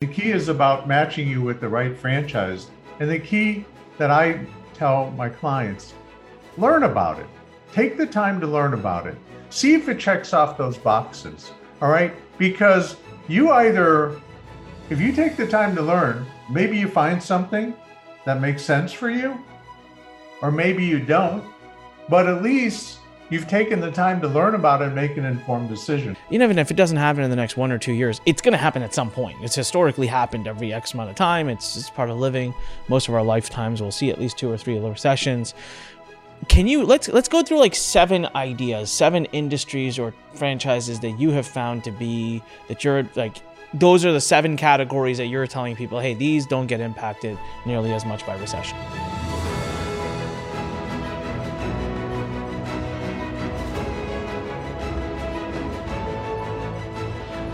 The key is about matching you with the right franchise. And the key that I tell my clients learn about it. Take the time to learn about it. See if it checks off those boxes. All right. Because you either, if you take the time to learn, maybe you find something that makes sense for you, or maybe you don't. But at least You've taken the time to learn about it and make an informed decision. You know, even if it doesn't happen in the next one or two years, it's going to happen at some point. It's historically happened every X amount of time. It's just part of living. Most of our lifetimes, we'll see at least two or three recessions. Can you let's let's go through like seven ideas, seven industries or franchises that you have found to be that you're like those are the seven categories that you're telling people, hey, these don't get impacted nearly as much by recession.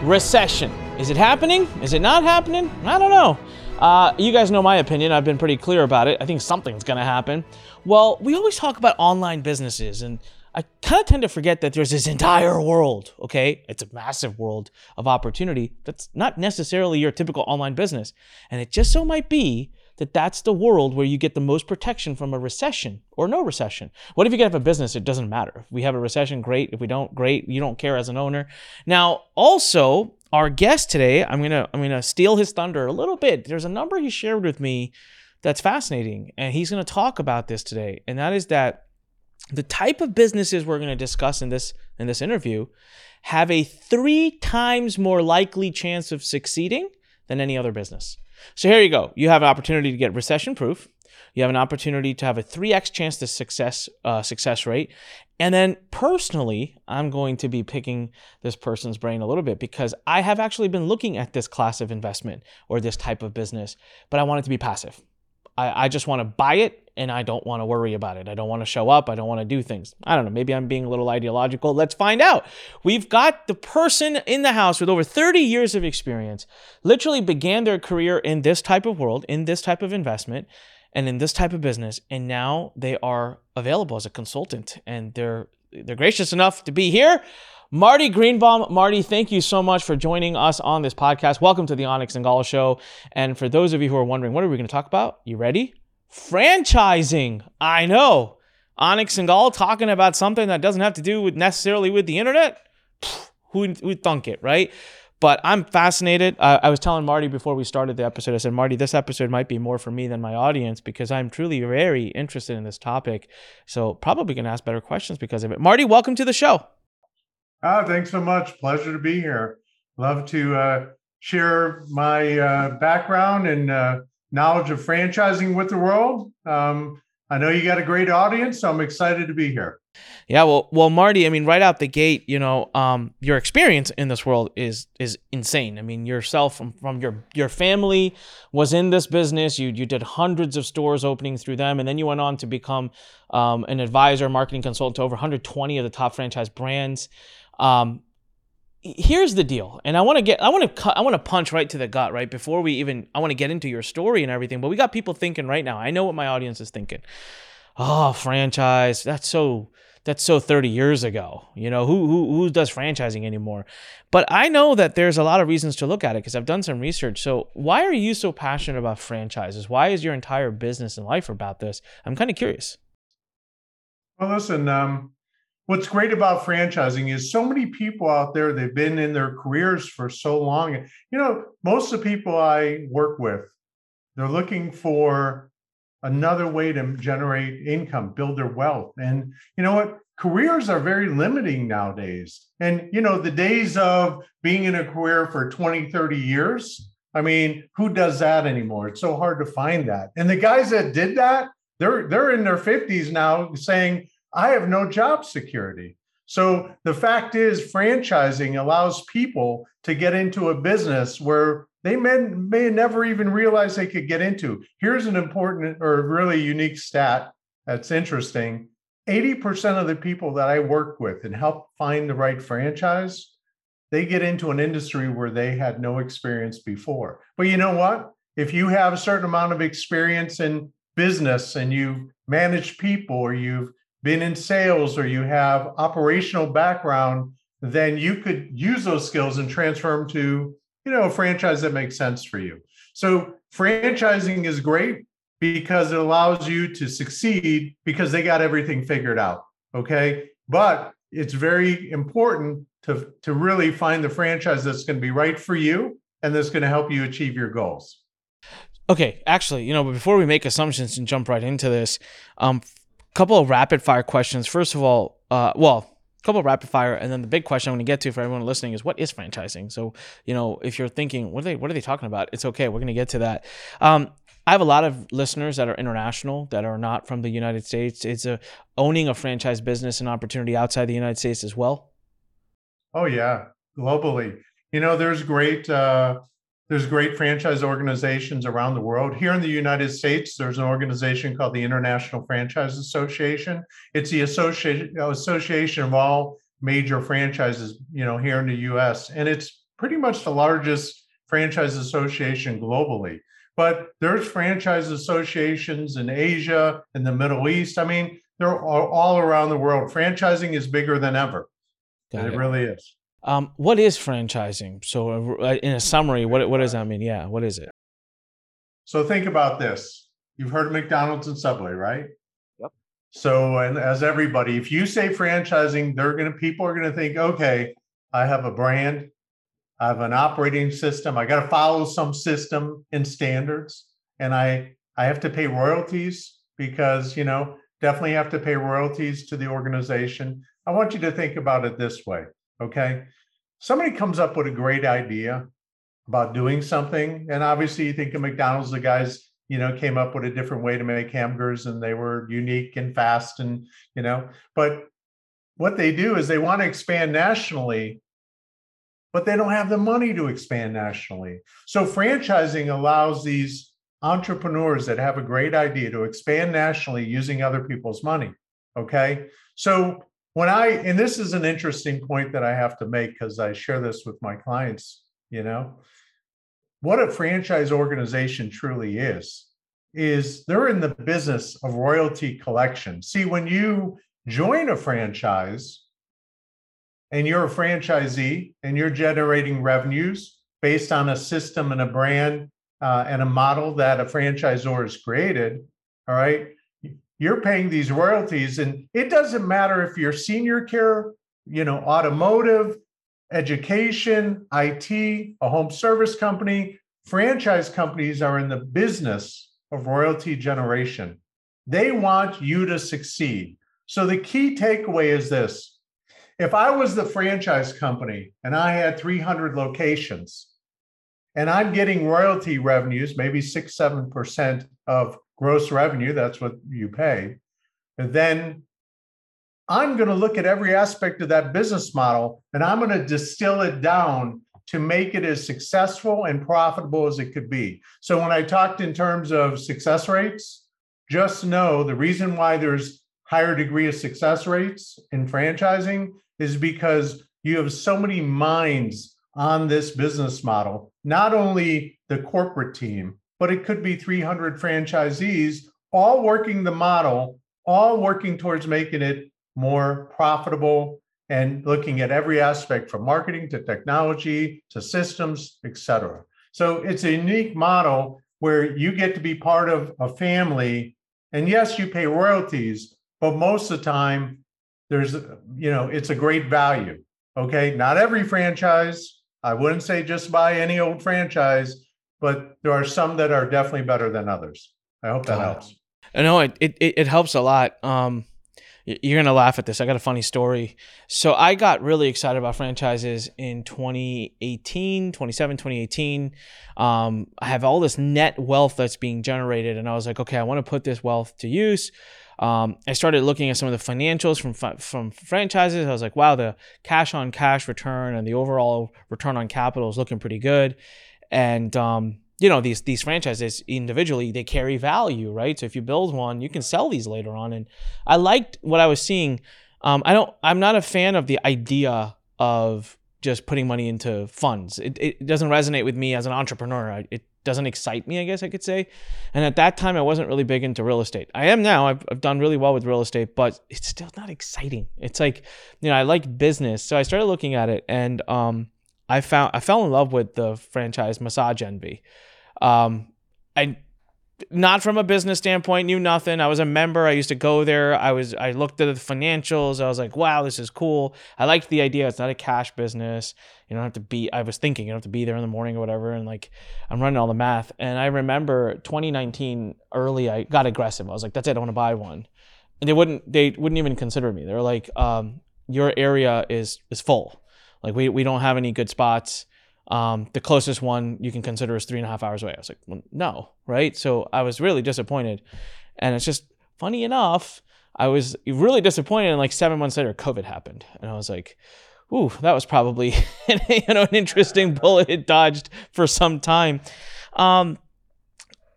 Recession. Is it happening? Is it not happening? I don't know. Uh, you guys know my opinion. I've been pretty clear about it. I think something's going to happen. Well, we always talk about online businesses, and I kind of tend to forget that there's this entire world, okay? It's a massive world of opportunity that's not necessarily your typical online business. And it just so might be that that's the world where you get the most protection from a recession or no recession. What if you have a business? It doesn't matter. If we have a recession, great. If we don't, great. You don't care as an owner. Now, also, our guest today, I'm gonna I'm gonna steal his thunder a little bit. There's a number he shared with me that's fascinating, and he's gonna talk about this today, and that is that the type of businesses we're gonna discuss in this in this interview have a three times more likely chance of succeeding than any other business. So here you go. You have an opportunity to get recession proof. You have an opportunity to have a 3x chance to success uh, success rate. And then personally, I'm going to be picking this person's brain a little bit because I have actually been looking at this class of investment or this type of business, but I want it to be passive. I, I just want to buy it and I don't want to worry about it. I don't want to show up. I don't want to do things. I don't know. Maybe I'm being a little ideological. Let's find out. We've got the person in the house with over 30 years of experience, literally began their career in this type of world, in this type of investment, and in this type of business. And now they are available as a consultant and they're they're gracious enough to be here. Marty Greenbaum. Marty, thank you so much for joining us on this podcast. Welcome to the Onyx and Gall Show. And for those of you who are wondering, what are we going to talk about? You ready? Franchising. I know. Onyx and Gall talking about something that doesn't have to do with necessarily with the internet. who would thunk it, right? But I'm fascinated. I was telling Marty before we started the episode, I said, Marty, this episode might be more for me than my audience because I'm truly very interested in this topic. So probably going to ask better questions because of it. Marty, welcome to the show. Ah, thanks so much. Pleasure to be here. Love to uh, share my uh, background and uh, knowledge of franchising with the world. Um, I know you got a great audience, so I'm excited to be here. Yeah, well, well, Marty, I mean, right out the gate, you know, um, your experience in this world is is insane. I mean, yourself from, from your your family was in this business. You you did hundreds of stores opening through them, and then you went on to become um, an advisor, marketing consultant to over 120 of the top franchise brands. Um, here's the deal, and I want to get, I want to cut, I want to punch right to the gut, right before we even, I want to get into your story and everything. But we got people thinking right now. I know what my audience is thinking. Oh, franchise, that's so that's so 30 years ago. You know, who who who does franchising anymore? But I know that there's a lot of reasons to look at it because I've done some research. So, why are you so passionate about franchises? Why is your entire business and life about this? I'm kind of curious. Well, listen, um, what's great about franchising is so many people out there they've been in their careers for so long. You know most of the people i work with they're looking for another way to generate income build their wealth. And you know what? Careers are very limiting nowadays. And you know the days of being in a career for 20 30 years i mean who does that anymore? It's so hard to find that. And the guys that did that they're they're in their 50s now saying I have no job security. So the fact is, franchising allows people to get into a business where they may, may never even realize they could get into. Here's an important or really unique stat that's interesting 80% of the people that I work with and help find the right franchise, they get into an industry where they had no experience before. But you know what? If you have a certain amount of experience in business and you've managed people or you've been in sales or you have operational background, then you could use those skills and transfer them to you know, a franchise that makes sense for you. So franchising is great because it allows you to succeed because they got everything figured out. Okay. But it's very important to, to really find the franchise that's going to be right for you and that's going to help you achieve your goals. Okay, actually, you know, before we make assumptions and jump right into this, um, couple of rapid fire questions. First of all, uh, well, couple of rapid fire, and then the big question I'm going to get to for everyone listening is what is franchising? So, you know, if you're thinking, what are they, what are they talking about? It's okay. We're going to get to that. Um, I have a lot of listeners that are international that are not from the United States. It's a owning a franchise business an opportunity outside the United States as well. Oh yeah, globally. You know, there's great uh, there's great franchise organizations around the world. Here in the United States, there's an organization called the International Franchise Association. It's the association association of all major franchises, you know, here in the US, and it's pretty much the largest franchise association globally. But there's franchise associations in Asia, in the Middle East. I mean, they're all around the world. Franchising is bigger than ever. It, it really is. Um, what is franchising? So, uh, in a summary, what what does that mean? Yeah, what is it? So think about this. You've heard of McDonald's and Subway, right? Yep. So, and as everybody, if you say franchising, they're gonna people are gonna think, okay, I have a brand, I have an operating system, I got to follow some system and standards, and I I have to pay royalties because you know definitely have to pay royalties to the organization. I want you to think about it this way. Okay. Somebody comes up with a great idea about doing something. And obviously, you think of McDonald's, the guys, you know, came up with a different way to make hamburgers and they were unique and fast and, you know, but what they do is they want to expand nationally, but they don't have the money to expand nationally. So franchising allows these entrepreneurs that have a great idea to expand nationally using other people's money. Okay. So when I, and this is an interesting point that I have to make because I share this with my clients, you know, what a franchise organization truly is, is they're in the business of royalty collection. See, when you join a franchise and you're a franchisee and you're generating revenues based on a system and a brand uh, and a model that a franchisor has created, all right, you're paying these royalties and it doesn't matter if you're senior care you know automotive education it a home service company franchise companies are in the business of royalty generation. They want you to succeed. So the key takeaway is this. If i was the franchise company and i had 300 locations and i'm getting royalty revenues maybe 6 7% of gross revenue, that's what you pay. Then I'm going to look at every aspect of that business model and I'm going to distill it down to make it as successful and profitable as it could be. So when I talked in terms of success rates, just know the reason why there's higher degree of success rates in franchising is because you have so many minds on this business model, not only the corporate team, but it could be 300 franchisees all working the model, all working towards making it more profitable and looking at every aspect from marketing to technology to systems, et cetera. So it's a unique model where you get to be part of a family. And yes, you pay royalties, but most of the time, there's, you know, it's a great value. Okay. Not every franchise, I wouldn't say just buy any old franchise, but there are some that are definitely better than others. I hope that helps. I know it, it, it helps a lot. Um, you're going to laugh at this. I got a funny story. So I got really excited about franchises in 2018, 27, 2018. Um, I have all this net wealth that's being generated. And I was like, okay, I want to put this wealth to use. Um, I started looking at some of the financials from from franchises. I was like, wow, the cash on cash return and the overall return on capital is looking pretty good and um, you know these these franchises individually they carry value right? So if you build one you can sell these later on. And i liked what i was seeing. Um, i don't i'm not a fan of the idea of just putting money into funds. It, it doesn't resonate with me as an entrepreneur. It doesn't excite me i guess i could say. And at that time i wasn't really big into real estate. I am now. I've, I've done really well with real estate but it's still not exciting. It's like you know i like business. So i started looking at it and um, I found I fell in love with the franchise Massage Envy. Um, not from a business standpoint knew nothing. I was a member. I used to go there. I was i looked at the financials. I was like wow this is cool. I liked the idea. It's not a cash business. You don't have to be i was thinking you don't have to be there in the morning or whatever. And like i'm running all the math. And i remember 2019 early i got aggressive. I was like that's it. I want to buy one. And they wouldn't they wouldn't even consider me. They're like um, your area is is full like we, we don't have any good spots um, the closest one you can consider is three and a half hours away. I was like, well, no, right? So I was really disappointed. And it's just funny enough, I was really disappointed. And like seven months later, COVID happened. And I was like, ooh, that was probably you know an interesting bullet it dodged for some time. Um,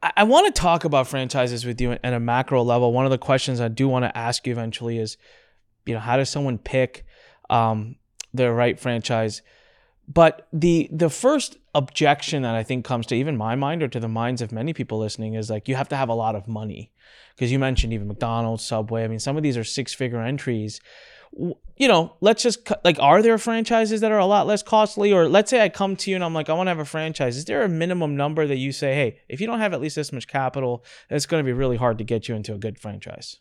I, I want to talk about franchises with you at a macro level. One of the questions I do want to ask you eventually is, you know, how does someone pick um, the right franchise? But the the first objection that I think comes to even my mind or to the minds of many people listening is like you have to have a lot of money because you mentioned even McDonald's, Subway. I mean, some of these are six figure entries. You know, let's just like, are there franchises that are a lot less costly? Or let's say I come to you and I'm like, I want to have a franchise. Is there a minimum number that you say, hey, if you don't have at least this much capital, it's going to be really hard to get you into a good franchise?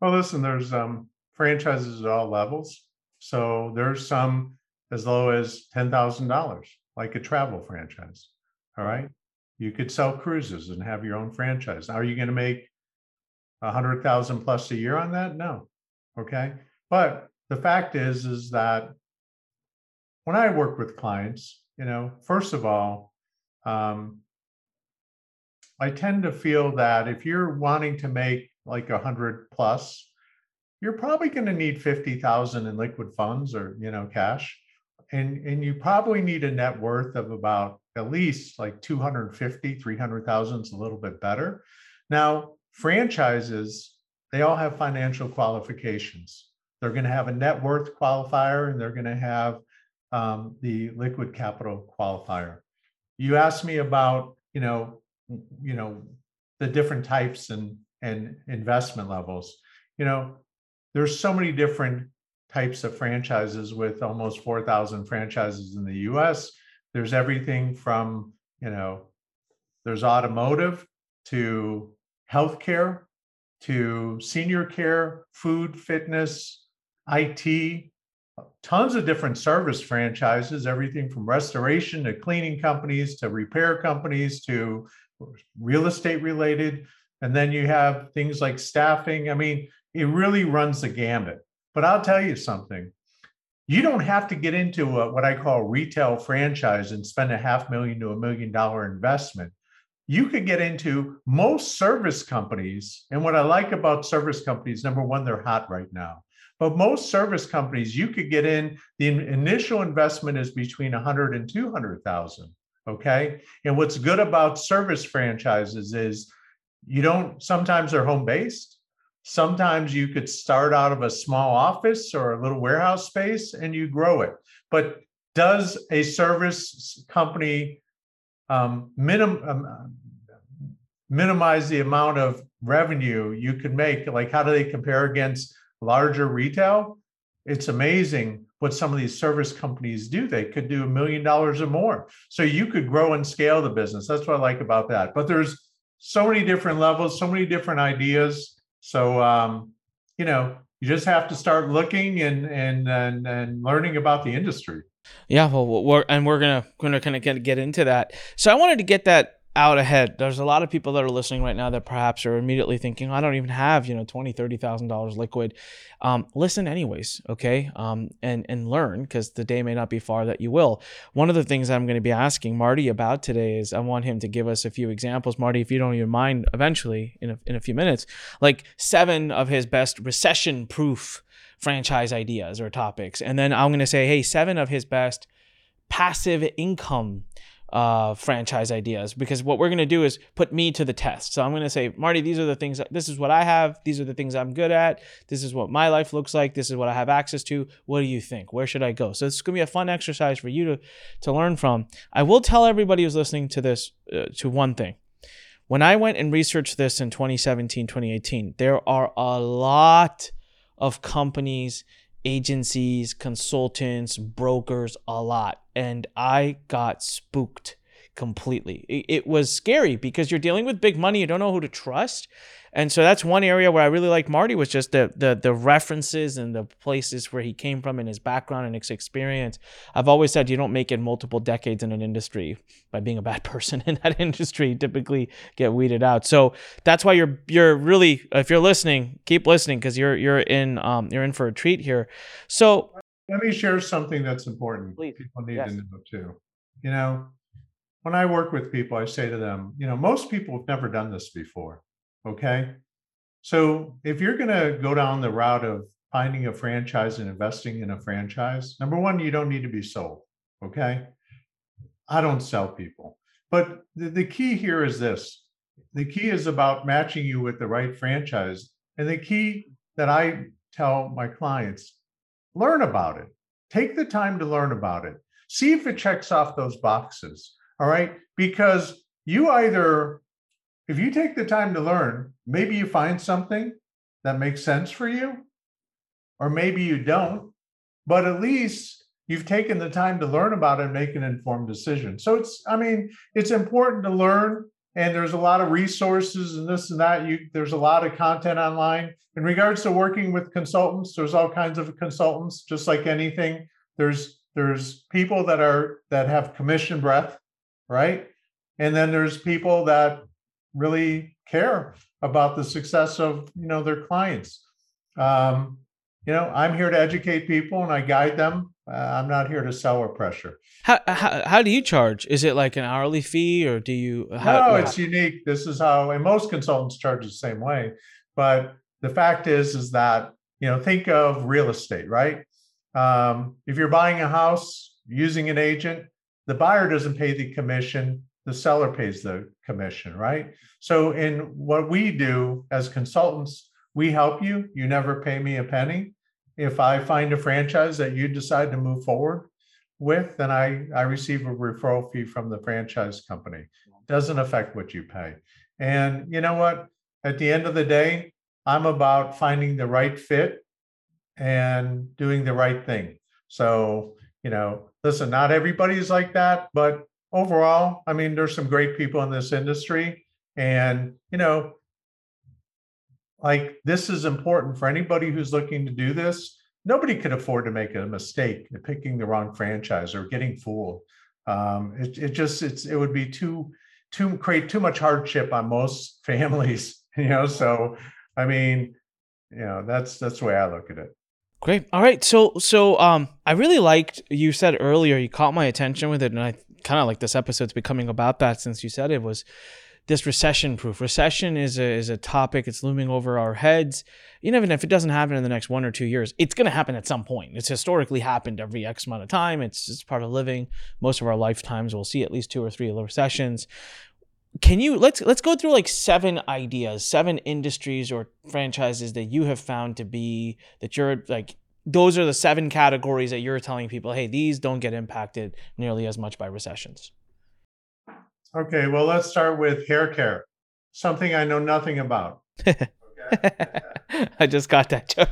Well, listen, there's um, franchises at all levels. So there's some as low as $10,000, like a travel franchise. All right. You could sell cruises and have your own franchise. Are you going to make a hundred thousand plus a year on that? No. Okay. But the fact is, is that when I work with clients, you know, first of all, um, I tend to feel that if you're wanting to make like a hundred plus, you're probably going to need 50,000 in liquid funds or, you know, cash. And and you probably need a net worth of about at least like 250 300,000 is a little bit better. Now franchises they all have financial qualifications. They're going to have a net worth qualifier and they're going to have um, the liquid capital qualifier. You asked me about you know you know the different types and and investment levels. You know there's so many different types of franchises with almost 4,000 franchises in the US. There's everything from, you know, there's automotive to healthcare to senior care, food, fitness, IT, tons of different service franchises, everything from restoration to cleaning companies to repair companies to real estate related. And then you have things like staffing. I mean, it really runs the gambit. But I'll tell you something. You don't have to get into a, what I call retail franchise and spend a half million to a million dollar investment. You could get into most service companies. And what I like about service companies, number one, they're hot right now. But most service companies, you could get in, the initial investment is between 100 and 200,000. Okay. And what's good about service franchises is you don't, sometimes they're home based Sometimes you could start out of a small office or a little warehouse space and you grow it. But does a service company um, minim, um, minimize the amount of revenue you could make? Like, how do they compare against larger retail? It's amazing what some of these service companies do. They could do a million dollars or more. So you could grow and scale the business. That's what I like about that. But there's so many different levels, so many different ideas. So um, you know, you just have to start looking and and and, and learning about the industry. Yeah, well, we're and we're gonna gonna kind of get into that. So I wanted to get that out ahead. There's a lot of people that are listening right now that perhaps are immediately thinking, I don't even have, you know, twenty, thirty thousand dollars liquid. Um, listen anyways, okay? Um, and and learn because the day may not be far that you will. One of the things I'm going to be asking Marty about today is I want him to give us a few examples. Marty, if you don't even mind, eventually in a, in a few minutes, like seven of his best recession proof franchise ideas or topics, and then I'm going to say, hey, seven of his best passive income uh, franchise ideas because what we're going to do is put me to the test. So I'm going to say, Marty, these are the things, this is what I have. These are the things I'm good at. This is what my life looks like. This is what I have access to. What do you think? Where should I go? So it's going to be a fun exercise for you to, to learn from. I will tell everybody who's listening to this uh, to one thing. When I went and researched this in 2017, 2018, there are a lot of companies agencies, consultants, brokers a lot. And I got spooked completely. It, was scary because you're dealing with big money, you don't know who to trust. And so that's one area where I really liked Marty was just the the the references and the places where he came from and his background and his experience. I've always said you don't make it multiple decades in an industry by being a bad person in that industry. You typically get weeded out. So that's why you're you're really if you're listening, keep listening because you're you're in um you're in for a treat here. So let me share something that's important. Please. People need yes. to know too. You know, when I work with people, I say to them, you know, most people have never done this before. Okay. So if you're going to go down the route of finding a franchise and investing in a franchise, number one, you don't need to be sold. Okay. I don't sell people. But the, the key here is this the key is about matching you with the right franchise. And the key that I tell my clients learn about it. Take the time to learn about it. See if it checks off those boxes. All right. Because you either if you take the time to learn, maybe you find something that makes sense for you, or maybe you don't, but at least you've taken the time to learn about it and make an informed decision. So it's, I mean, it's important to learn, and there's a lot of resources and this and that. You there's a lot of content online. In regards to working with consultants, there's all kinds of consultants, just like anything. There's there's people that are that have commission breath, right? And then there's people that really care about the success of you know their clients. Um, you know, I'm here to educate people and I guide them. Uh, I'm not here to sell or pressure. How, how, how do you charge? Is it like an hourly fee or do you? How, no, it's unique. This is how, and most consultants charge the same way. But the fact is, is that you know, think of real estate, right? Um, if you're buying a house using an agent, the buyer doesn't pay the commission the seller pays the commission, right? So, in what we do as consultants, we help you. You never pay me a penny. If I find a franchise that you decide to move forward with, then I, I receive a referral fee from the franchise company. Doesn't affect what you pay. And you know what? At the end of the day, I'm about finding the right fit and doing the right thing. So, you know, listen, not everybody's like that, but overall, I mean, there's some great people in this industry. And, you know, like this is important for anybody who's looking to do this. Nobody could afford to make a mistake picking the wrong franchise or getting fooled. Um, it, it just it's it would be too too create too much hardship on most families, you know. So I mean, you know, that's that's the way I look at it. Great. All right. So so um I really liked you said earlier, you caught my attention with it, and I kind of like this episode's becoming about that since you said it was this recession proof. Recession is a is a topic. It's looming over our heads. Even if it doesn't happen in the next one or two years, it's going to happen at some point. It's historically happened every X amount of time. It's just part of living. Most of our lifetimes, we'll see at least two or three recessions. Can you let's let's go through like seven ideas, seven industries or franchises that you have found to be that you're like those are the seven categories that you're telling people, hey, these don't get impacted nearly as much by recessions. Okay, well, let's start with hair care, something I know nothing about. I just got that. joke.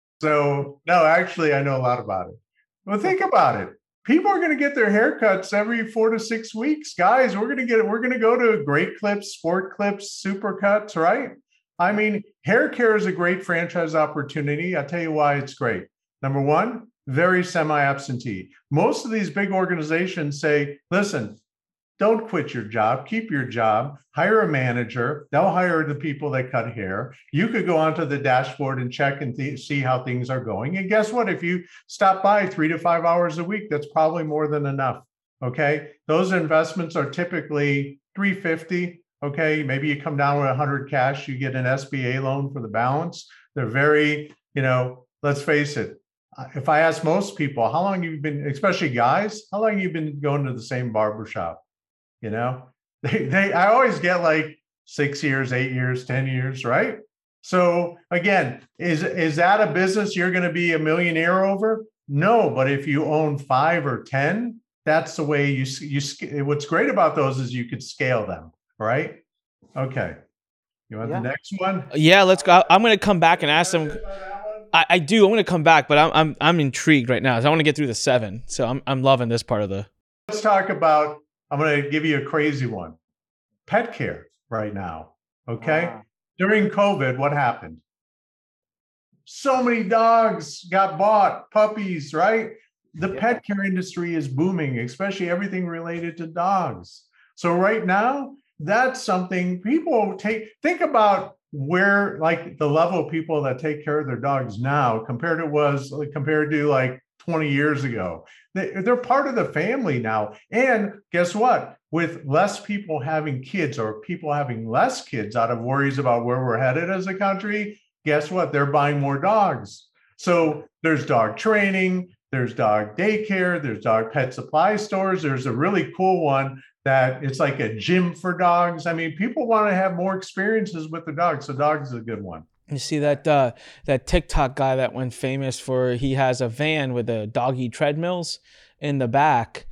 so, no, actually, I know a lot about it. Well, think about it. People are going to get their haircuts every four to six weeks, guys. We're going to get. We're going to go to Great Clips, Sport Clips, Super Cuts, right? I mean, hair care is a great franchise opportunity. I'll tell you why it's great. Number one, very semi absentee. Most of these big organizations say, listen, don't quit your job, keep your job, hire a manager. They'll hire the people that cut hair. You could go onto the dashboard and check and th- see how things are going. And guess what? If you stop by three to five hours a week, that's probably more than enough. Okay. Those investments are typically 350 Okay, maybe you come down with 100 cash, you get an SBA loan for the balance. They're very, you know, let's face it. Uh, if I ask most people, how long you've been, especially guys, how long you've been going to the same barbershop? You know, they, they, I always get like six years, eight years, 10 years, right? So again, is is that a business you're going to be a millionaire over? No, but if you own five or ten, that's the way you you. What's great about those is you could scale them right? Okay. You want yeah. the next one? Yeah, let's go. I'm going to come back and ask them. I, I do. I want to come back, but I'm I'm I'm intrigued right now. So I want to get through the seven. So I'm I'm loving this part of the. Let's talk about. I'm going to give you a crazy one. Pet care right now. Okay. Wow. During COVID, what happened? So many dogs got bought, puppies, right? The yeah. pet care industry is booming, especially everything related to dogs. So right now, that's something people take think about where like the level of people that take care of their dogs now compared to was compared to like 20 years ago. They, they're part of the family now. And guess what? With less people having kids or people having less kids out of worries about where we're headed as a country guess what? They're buying more dogs. So there's dog training there's dog daycare there's dog pet supply stores there's a really cool one that it's like a gym for dogs. I mean, people want to have more experiences with the dogs. So dogs is a good one. You see that uh, that TikTok guy that went famous for he has a van with a doggy treadmills in the back.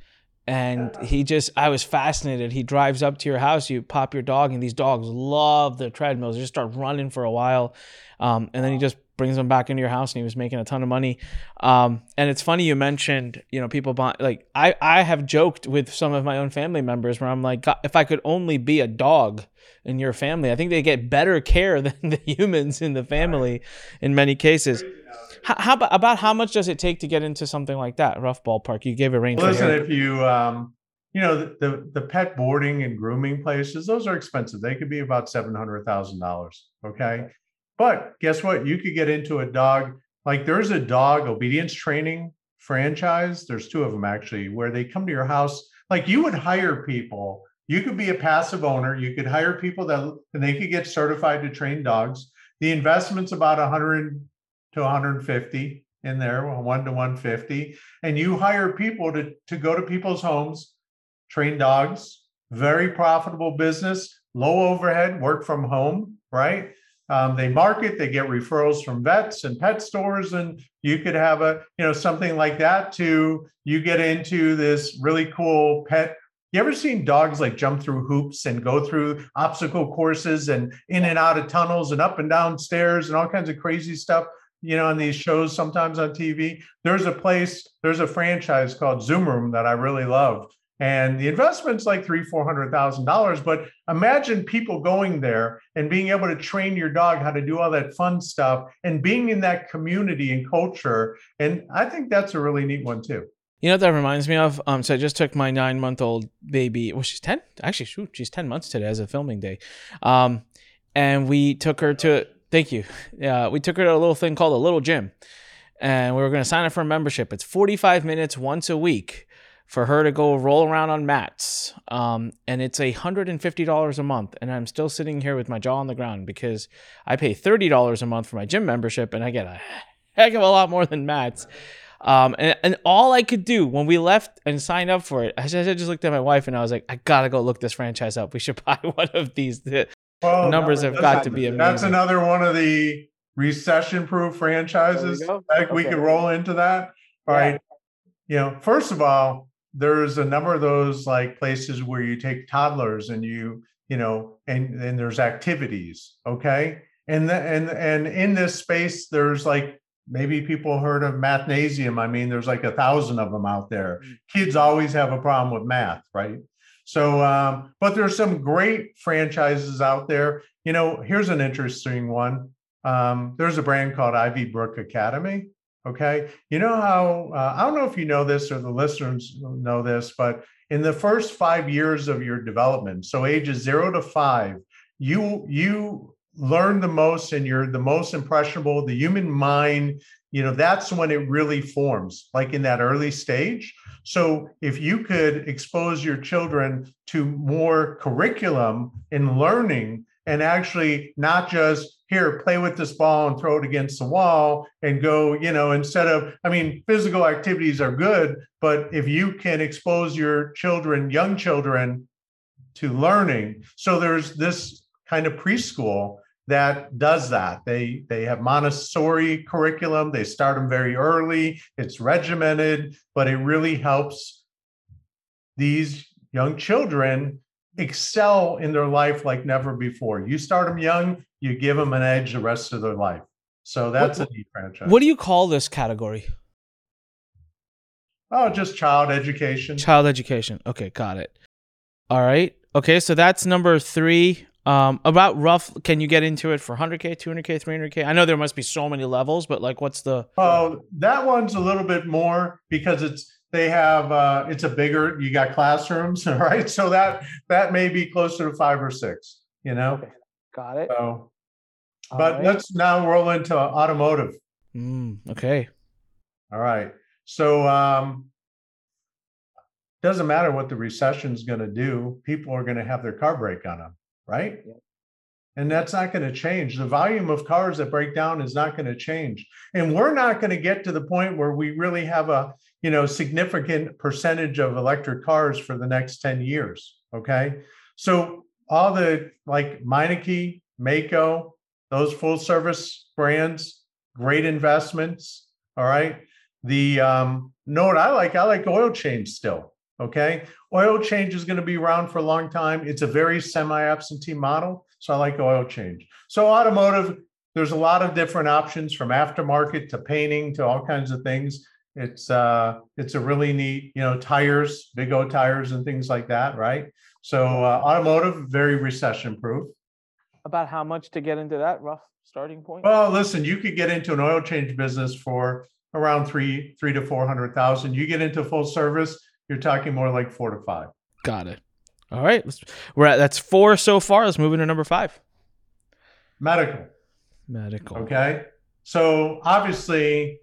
And he just, I was fascinated. He drives up to your house, you pop your dog, and these dogs love the treadmills. They just start running for a while. Um, and then he just brings them back into your house and he was making a ton of money. Um, and it's funny you mentioned, you know, people buy like I, I have joked with some of my own family members where I'm like, if I could only be a dog in your family, I think they get better care than the humans in the family in many cases. How, how about, about how much does it take to get into something like that? Rough ballpark. You gave a range. listen, if you, um, you know, the, the, the pet boarding and grooming places, those are expensive. They could be about seven hundred thousand dollars. Okay, but guess what? You could get into a dog, like there's a dog obedience training franchise. There's two of them actually, where they come to your house. Like you would hire people. You could be a passive owner. You could hire people that and they could get certified to train dogs. The investment's about 100 to 150 in there, one to 150. And you hire people to, to go to people's homes, train dogs, very profitable business, low overhead, work from home, right? Um, they market, they get referrals from vets and pet stores, and you could have a, you know, something like that to you get into this really cool pet. You ever seen dogs like jump through hoops and go through obstacle courses and in and out of tunnels and up and down stairs and all kinds of crazy stuff? You know, on these shows sometimes on TV. There's a place, there's a franchise called Zoom Room that I really love and the investment's like three four hundred thousand dollars but imagine people going there and being able to train your dog how to do all that fun stuff and being in that community and culture and i think that's a really neat one too you know what that reminds me of? Um, so I just took my nine month old baby. Well, she's ten. Actually, shoot, she's ten months today as a filming day. Um, and we took her to. Thank you. Yeah, we took her to a little thing called a little gym, and we were going to sign up for a membership. It's forty five minutes once a week for her to go roll around on mats. Um, and it's a $150 a month. And I'm still sitting here with my jaw on the ground because I pay $30 a month for my gym membership and I get a heck of a lot more than mats. Um, and, and all I could do when we left and signed up for it, I just, I just looked at my wife and I was like, I gotta go look this franchise up. We should buy one of these. The well, numbers no, have got to be amazing. That's another one of the recession proof franchises. Like okay. we could roll into that. All yeah. right. You know, first of all, there's a number of those like places where you take toddlers and you you know and and there's activities okay? And the, and and in this space there's like maybe people heard of mathnasium. I mean there's like a thousand of them out there. Mm. kids always have a problem with math right? So um, but there's some great franchises out there. You know here's an interesting one. Um, there's a brand called ivy brook academy Okay. You know how, uh, I don't know if you know this or the listeners know this, but in the first five years of your development, so ages zero to five, you, you learn the most and you're the most impressionable. The human mind, you know, that's when it really forms, like in that early stage. So if you could expose your children to more curriculum in learning and actually not just here play with this ball and throw it against the wall and go you know instead of i mean physical activities are good but if you can expose your children young children to learning. So there's this kind of preschool that does that. They they have montessori curriculum. They start them very early. It's regimented but it really helps these young children excel in their life like never before. You start them young, you give them an edge the rest of their life. So that's what, a neat franchise. What do you call this category? Oh, just child education. Child education. Okay, got it. All right. Okay, so that's number three. Um, about rough, can you get into it for 100k, 200k, 300k? I know there must be so many levels, but like, what's the? Oh, that one's a little bit more because it's they have uh, it's a bigger. You got classrooms, right? So that that may be closer to five or six. You know. Okay. Got it. So, but right. let's now roll into automotive. Mm, okay. All right. So um, doesn't matter what the recession is going to do. People are going to have their car break on them, right? Yeah. And that's not going to change. The volume of cars that break down is not going to change. And we're not going to get to the point where we really have a, you know, significant percentage of electric cars for the next 10 years. Okay. So all the like Meineke, Maaco, those full service brands, great investments. All right. The um, know what I like? I like oil change still. Okay. Oil change is going to be around for a long time. It's a very semi absentee model. So I like oil change. So automotive, there's a lot of different options from aftermarket to painting to all kinds of things. It's uh it's a really neat, you know, tires, big O tires and things like that, right? So uh, automotive, very recession proof. About how much to get into that rough starting point? Well, listen, you could get into an oil change business for around three, three to four hundred thousand. You get into full service, you're talking more like four to five. Got it. All right, let's, we're at that's four so far. Let's move into number five. Medical. Medical. Okay, so obviously,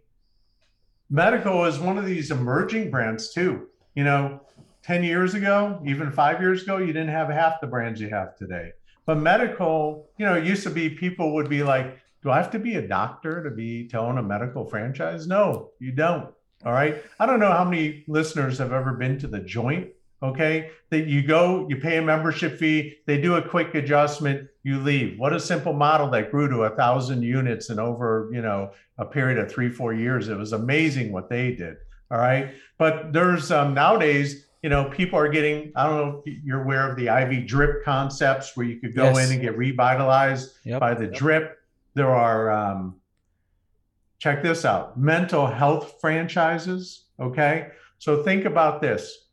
medical is one of these emerging brands too. You know, ten years ago, even five years ago, you didn't have half the brands you have today. But medical, you know, it used to be people would be like, do I have to be a doctor to be to own a medical franchise? No, you don't. All right. I don't know how many listeners have ever been to the joint. Okay. That you go, you pay a membership fee, they do a quick adjustment, you leave. What a simple model that grew to a thousand units in over, you know, a period of three, four years. It was amazing what they did. All right. But there's um, nowadays, you know, people are getting, I don't know if you're aware of the IV drip concepts where you could go yes. in and get revitalized yep. by the yep. drip. There are, um, check this out mental health franchises. Okay. So think about this.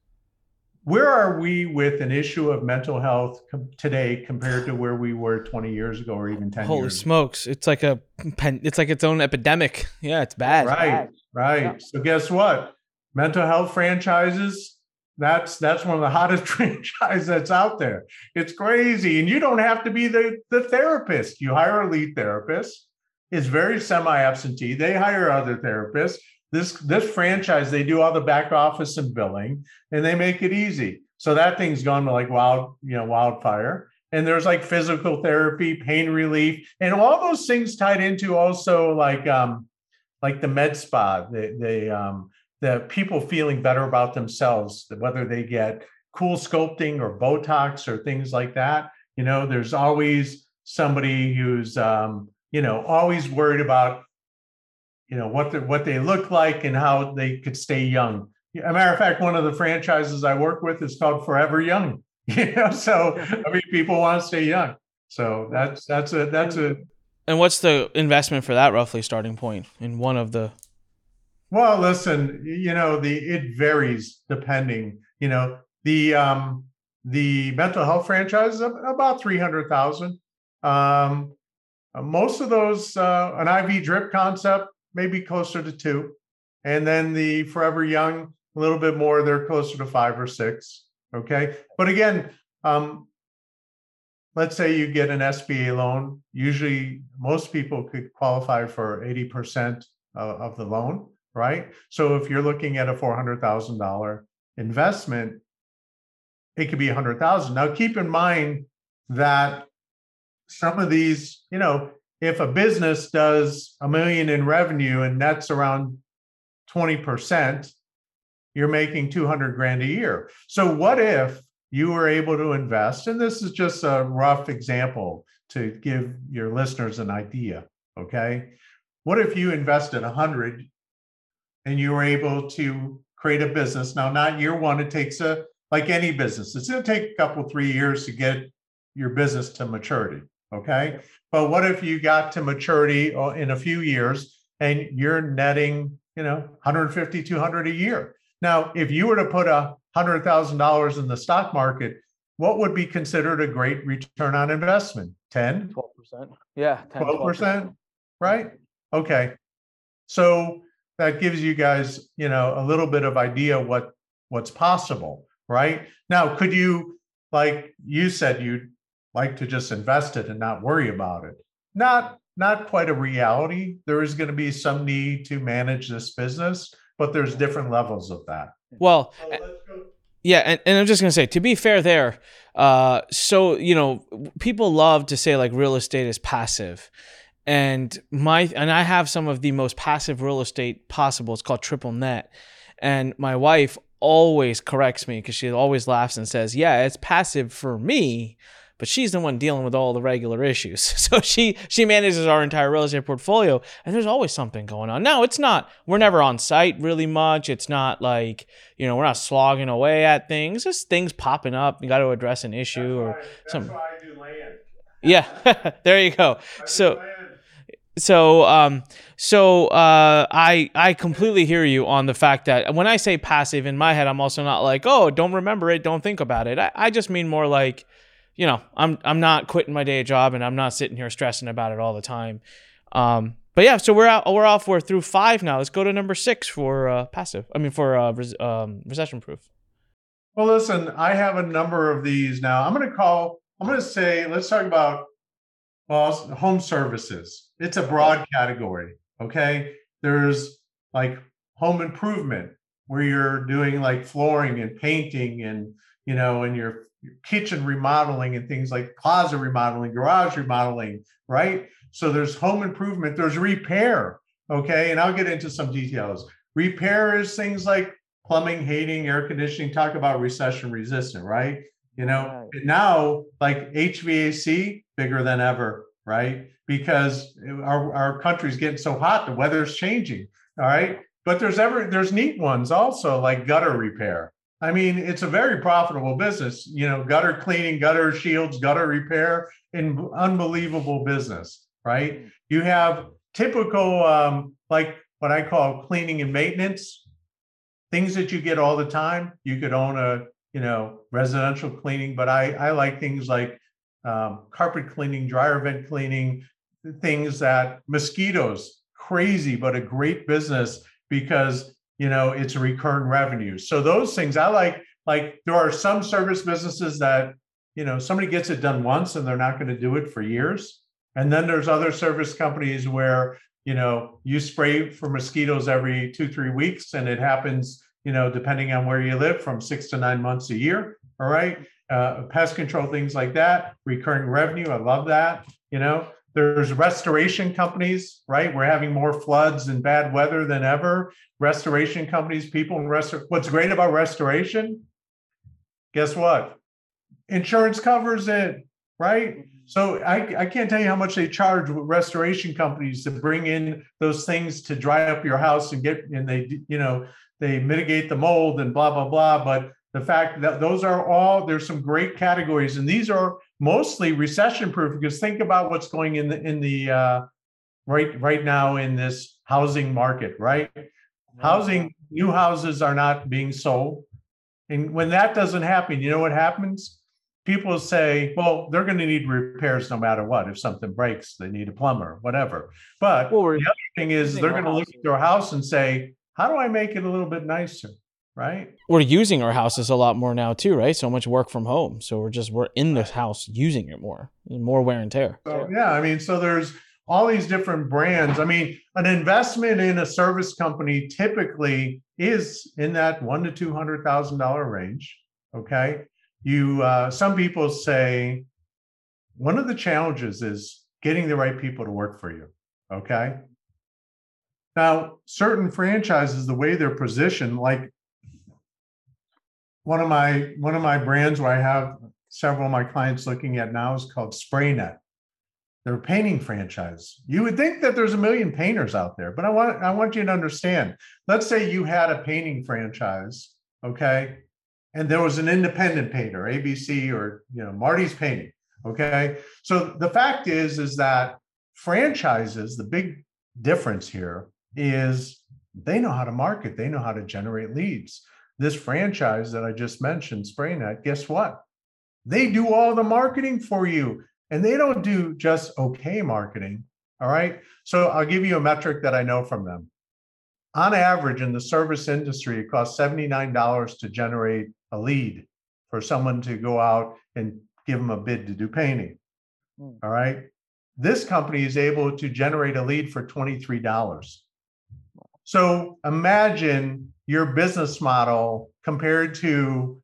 Where are we with an issue of mental health com- today compared to where we were 20 years ago or even 10 Holy smokes. It's like a pen, it's like its own epidemic. Yeah, it's bad. Right. Bad. Right. Yeah. So guess what? Mental health franchises that's that's one of the hottest franchises that's out there. It's crazy, and you don't have to be the the therapist. You hire a lead therapist. It's very semi-absentee. They hire other therapists. This this franchise, they do all the back office and billing, and they make it easy. So that thing's gone to like wild, you know, wildfire. And there's like physical therapy, pain relief, and all those things tied into also like um like the med spa, the the um the people feeling better about themselves, whether they get cool sculpting or Botox or things like that. You know, there's always somebody who's, um, you know, always worried about, you know, what the, what they look like and how they could stay young. a matter of fact, one of the franchises I work with is called Forever Young. You know, so I mean, people want to stay young. So that's that's a that's a. And what's the investment for that roughly starting point in one of the well, listen, you know, the it varies depending, you know, the um the mental health franchise is about 300,000. Um most of those uh an IV drip concept maybe closer to 2. And then the Forever Young a little bit more, they're closer to 5 or 6, okay? But again, um let's say you get an SBA loan, usually most people could qualify for 80% of the loan right? So if you're looking at a $400,000 investment, it could be 100,000. Now keep in mind that some of these, you know, if a business does a million in revenue and that's around 20%, you're making 200 grand a year. So what if you were able to invest and this is just a rough example to give your listeners an idea, okay? What if you invested 100 and you were able to create a business. Now, not year one, it takes a like any business, it's going to take a couple, three years to get your business to maturity. Okay. But what if you got to maturity uh, in a few years and you're netting, you know, 150, 200 a year? Now, if you were to put a hundred thousand dollars in the stock market, what would be considered a great return on investment? 10? 12%. Yeah. 10, 12%, 12%, right? Okay. So that gives you guys, you know, a little bit of idea what what's possible, right? Now, could you, like you said, you'd like to just invest it and not worry about it? Not not quite a reality. There is going to be some need to manage this business, but there's different levels of that. Well, yeah, and, and I'm just gonna say, to be fair, there. Uh, so you know, people love to say like real estate is passive, and my and I have some of the most passive real estate possible. It's called triple net, and my wife always corrects me because she always laughs and says, "Yeah, it's passive for me." But she's the one dealing with all the regular issues. So she she manages our entire real estate portfolio and there's always something going on. Now, it's not we're never on site really much. It's not like, you know, we're not slogging away at things. Just things popping up. You got to address an issue or something. Yeah, there you go. So so um so uh i i completely hear you on the fact that when i say passive in my head i'm also not like oh don't remember it don't think about it i, I just mean more like you know i'm i'm not quitting my day job and i'm not sitting here stressing about it all the time um but yeah so we're out we're off we're through five now let's go to number six for uh passive i mean for uh res- um, recession proof well listen i have a number of these now i'm going to call i'm going to say let's talk about well home services it's a broad category. Okay. There's like home improvement where you're doing like flooring and painting and, you know, and your kitchen remodeling and things like closet remodeling, garage remodeling, right? So there's home improvement, there's repair. Okay. And I'll get into some details. Repair is things like plumbing, heating, air conditioning, talk about recession resistant, right? You know, right. now like HVAC bigger than ever, right? because our, our country's getting so hot, the weather's changing. All right. But there's ever there's neat ones also like gutter repair. I mean, it's a very profitable business, you know, gutter cleaning, gutter shields, gutter repair, in unbelievable business, right? Mm. You have typical um, like what I call cleaning and maintenance, things that you get all the time. You could own a, you know, residential cleaning, but I I like things like um, carpet cleaning, dryer vent cleaning, things that mosquitoes crazy but a great business because you know it's a recurring revenue. So those things i like like there are some service businesses that you know somebody gets it done once and they're not going to do it for years. And then there's other service companies where you know you spray for mosquitoes every two three weeks and it happens you know depending on where you live from six to nine months a year. All right? Uh, pest control things like that recurring revenue i love that you know there's restoration companies, right? We're having more floods and bad weather than ever. Restoration companies, people in rest. What's great about restoration? Guess what? Insurance covers it, right? So I, I can't tell you how much they charge with restoration companies to bring in those things to dry up your house and get and they you know they mitigate the mold and blah blah blah. But the fact that those are all there's some great categories and these are mostly recession proof because think about what's going in the in the uh, right right now in this housing market right? Housing new houses are not being sold. And when that doesn't happen you know what happens? People say well they're going to need repairs no matter what. If something breaks they need a plumber whatever. But well, the other thing is they're going to look at their house and say how do i make it a little bit nicer right? We're using our houses a lot more now too, right? So much work from home. So we're just we're in the house using it more. More wear and tear. So yeah, I mean, so there's all these different brands. I mean, an investment in a service company typically is in that one to two hundred thousand dollar range. Okay. You uh, some people say one of the challenges is getting the right people to work for you. Okay. Now, certain franchises, the way they're positioned, like one of my one of my brands where I have several of my clients looking at now is called SprayNet. They're a painting franchise. You would think that there's a million painters out there, but I want I want you to understand. Let's say you had a painting franchise, okay, and there was an independent painter, ABC or you know Marty's Painting, Okay. So the fact is, is that franchises, the big difference here is they know how to market, they know how to generate leads. This franchise that I just mentioned, SprayNet, guess what? They do all the marketing for you and they don't do just okay marketing. All right. So I'll give you a metric that I know from them. On average, in the service industry, it costs $79 to generate a lead for someone to go out and give them a bid to do painting. Mm. All right. This company is able to generate a lead for $23. So imagine your business model compared to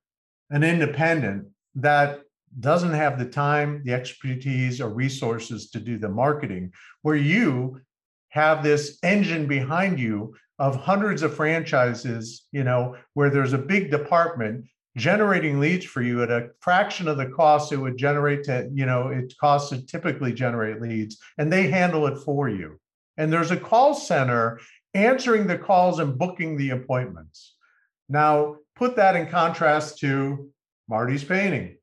an independent that doesn't have the time, the expertise, or resources to do the marketing, where you have this engine behind you of hundreds of franchises, you know, where there's a big department generating leads for you at a fraction of the cost it would generate to, you know, it costs to typically generate leads, and they handle it for you. And there's a call center answering the calls and booking the appointments. Now, put that in contrast to Marty's painting.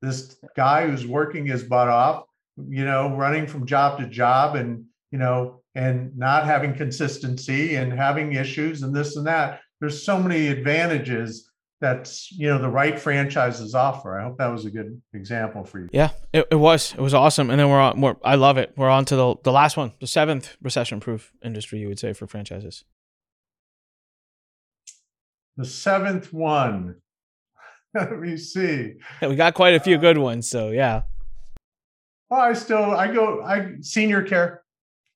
This guy who's working his butt off, you know, running from job to job and, you know, and not having consistency and having issues and this and that. There's so many advantages that's you know the right franchises offer. I hope that was a good example for you. Yeah, it, it was. It was awesome. And then we're on. We're, I love it. We're on to the the last one, the seventh recession-proof industry. You would say for franchises. The seventh one. Let me see. Yeah, we got quite a few good ones. So yeah. Well, I still I go I senior care.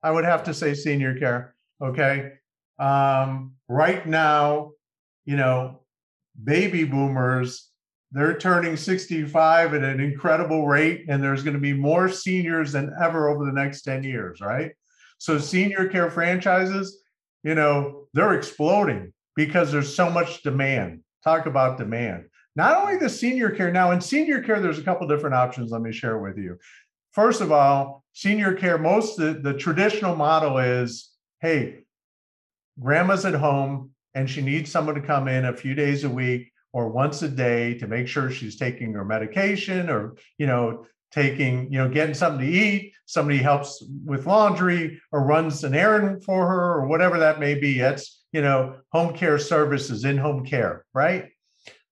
I would have to say senior care. Okay. Um, right now, you know, baby boomers, they're turning 65 at an incredible rate, and there's going to be more seniors than ever over the next 10 years, right? So, senior care franchises, you know, they're exploding because there's so much demand. Talk about demand. Not only the senior care now, in senior care, there's a couple different options. Let me share with you. First of all, senior care, most the, the traditional model is hey, grandma's at home, and she needs someone to come in a few days a week or once a day to make sure she's taking her medication or you know taking you know getting something to eat somebody helps with laundry or runs an errand for her or whatever that may be. That's you know home care services in home care right?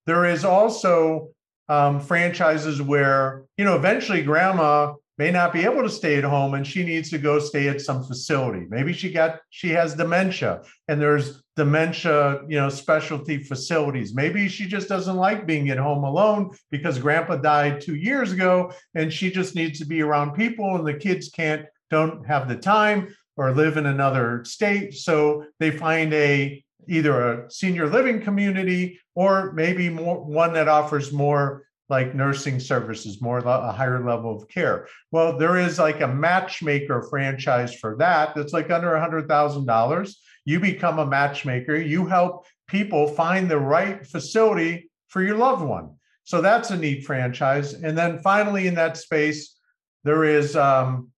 There is also um, franchises where you know eventually grandma may not be able to stay at home and she needs to go stay at some facility. Maybe she got she has dementia and there's dementia you know specialty facilities. Maybe she just doesn't like being at home alone because grandpa died 2 years ago and she just needs to be around people and the kids can't don't have the time or live in another state. So they find a either a senior living community or maybe more one that offers more like nursing services, more a higher level of care. Well, there is like a matchmaker franchise for that that's like under a $100,000. You become a matchmaker, you help people find the right facility for your loved one. So that's a neat franchise. And then finally, in that space, there is um,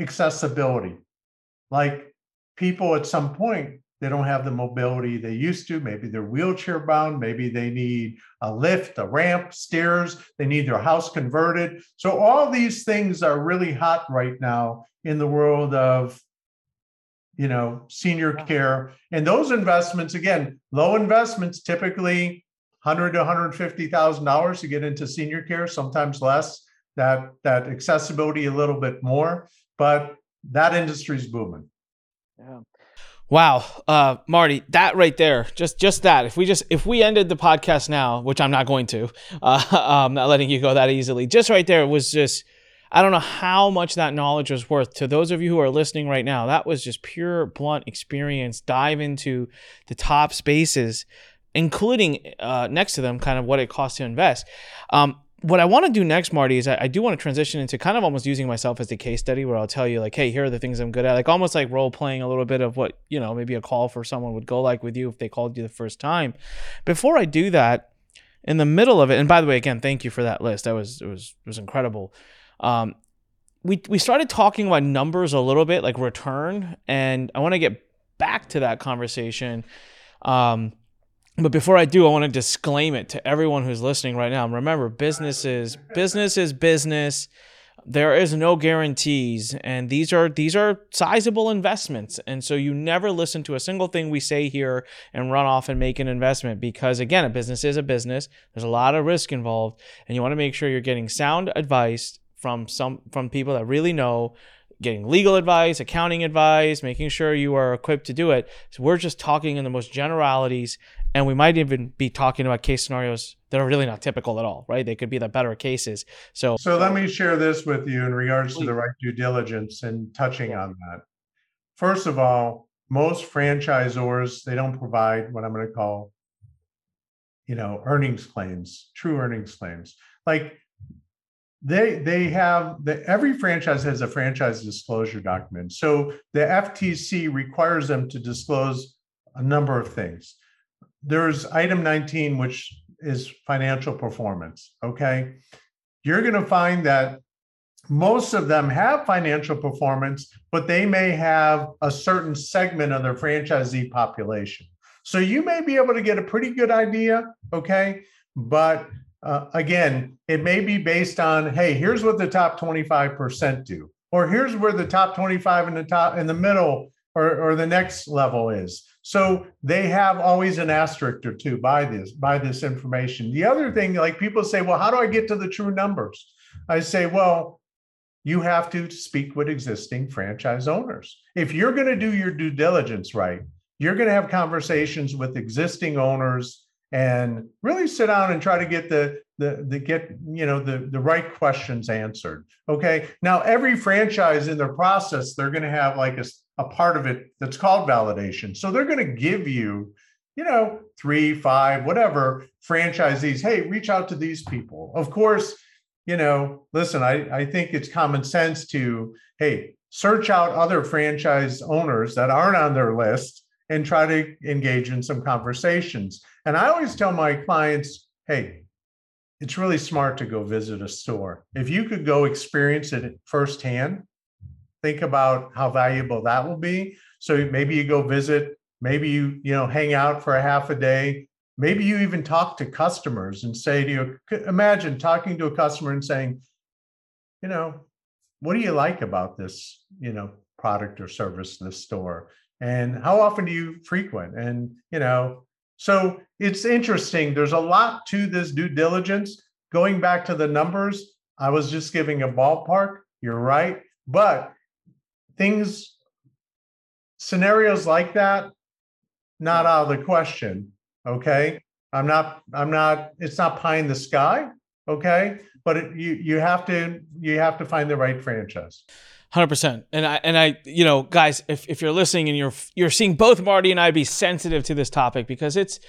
accessibility. Like people at some point they don't have the mobility they used to. Maybe they're wheelchair bound. Maybe they need a lift, a ramp, stairs. They need their house converted. So, all these things are really hot right now in the world of you know senior care and those investments again low investments typically 100 to 150 thousand dollars to get into senior care sometimes less that that accessibility a little bit more but that industry is booming yeah Wow, uh, Marty, that right there, just just that. If we just if we ended the podcast now, which I'm not going to, uh, I'm not letting you go that easily. Just right there was just, I don't know how much that knowledge was worth to those of you who are listening right now. That was just pure blunt experience. Dive into the top spaces, including uh, next to them, kind of what it costs to invest. Um, what I want to do next, Marty, is I, I, do want to transition into kind of almost using myself as a case study where I'll tell you, like, hey, here are the things I'm good at. Like almost like role playing a little bit of what, you know, maybe a call for someone would go like with you if they called you the first time. Before I do that, in the middle of it, and by the way, again, thank you for that list. That was it was it was incredible. Um, we we started talking about numbers a little bit, like return, and I want to get back to that conversation. Um, but before I do, I want to disclaim it to everyone who's listening right now. Remember, business is business is business. There is no guarantees, and these are these are sizable investments. And so you never listen to a single thing we say here and run off and make an investment because again, a business is a business. There's a lot of risk involved, and you want to make sure you're getting sound advice from some from people that really know getting legal advice, accounting advice, making sure you are equipped to do it. So we're just talking in the most generalities and we might even be talking about case scenarios that are really not typical at all, right? They could be the better cases. So, so let me share this with you in regards to the right due diligence and touching on that. First of all, most franchisors they don't provide what I'm going to call, you know, earnings claims, true earnings claims. Like they they have the every franchise has a franchise disclosure document. So the FTC requires them to disclose a number of things there's item 19, which is financial performance. Okay. You're going to find that most of them have financial performance, but they may have a certain segment of their franchisee population. So you may be able to get a pretty good idea. Okay. But uh, again, it may be based on, hey, here's what the top 25% do, or here's where the top 25 in the top in the middle or, or the next level is. So they have always an asterisk or two by this by this information. The other thing, like people say, well, how do I get to the true numbers? I say, well, you have to speak with existing franchise owners. If you're going to do your due diligence right, you're going to have conversations with existing owners and really sit down and try to get the the, the get you know the the right questions answered okay? Now every franchise in their process they're going to have like a, a part of it that's called validation. So they're going to give you you know three five whatever franchisees hey reach out to these people. Of course you know listen i i think it's common sense to hey search out other franchise owners that aren't on their list and try to engage in some conversations and i always tell my clients hey it's really smart to go visit a store. If you could go experience it firsthand, think about how valuable that will be. So maybe you go visit, maybe you, you know, hang out for a half a day. Maybe you even talk to customers and say to you, imagine talking to a customer and saying, you know, what do you like about this, you know, product or service in the store? And how often do you frequent? And, you know, so it's interesting. There's a lot to this due diligence. Going back to the numbers, I was just giving a ballpark. You're right. But things, scenarios like that, not out of the question. Okay. I'm not, I'm not, it's not pie in the sky. Okay. But it, you, you have to, you have to find the right franchise. Hundred percent, and I and I, you know, guys, if, if you're listening and you're you're seeing both Marty and I be sensitive to this topic because it's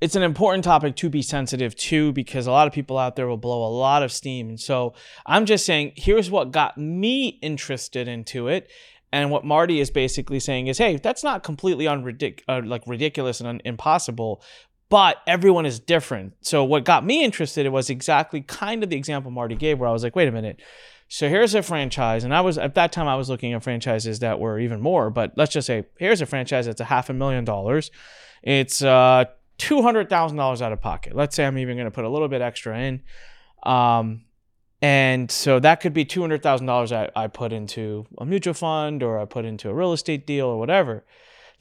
it's an important topic to be sensitive to because a lot of people out there will blow a lot of steam, and so I'm just saying, here's what got me interested into it, and what Marty is basically saying is, hey, that's not completely unridic- uh, like ridiculous and un- impossible, but everyone is different. So what got me interested it was exactly kind of the example Marty gave, where I was like, wait a minute so here's a franchise, and I was at that time I was looking at franchises that were even more, but let's just say here's a franchise that's a half a million dollars. It's uh two hundred thousand dollars out of pocket. Let's say I'm even going to put a little bit extra in, um, and so that could be two hundred thousand dollars I put into a mutual fund or I put into a real estate deal or whatever.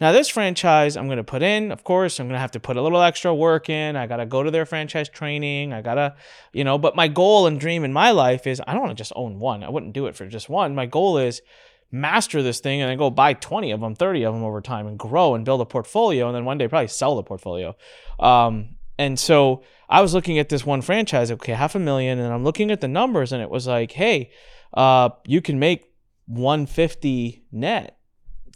Now, this franchise I'm going to put in, of course, I'm going to have to put a little extra work in. I got to go to their franchise training. I got to, you know, but my goal and dream in my life is I don't want to just own one. I wouldn't do it for just one. My goal is master this thing and then go buy 20 of them, 30 of them over time and grow and build a portfolio. And then one day probably sell the portfolio. Um, and so I was looking at this one franchise, okay, half a million. And I'm looking at the numbers and it was like, hey, uh, you can make 150 net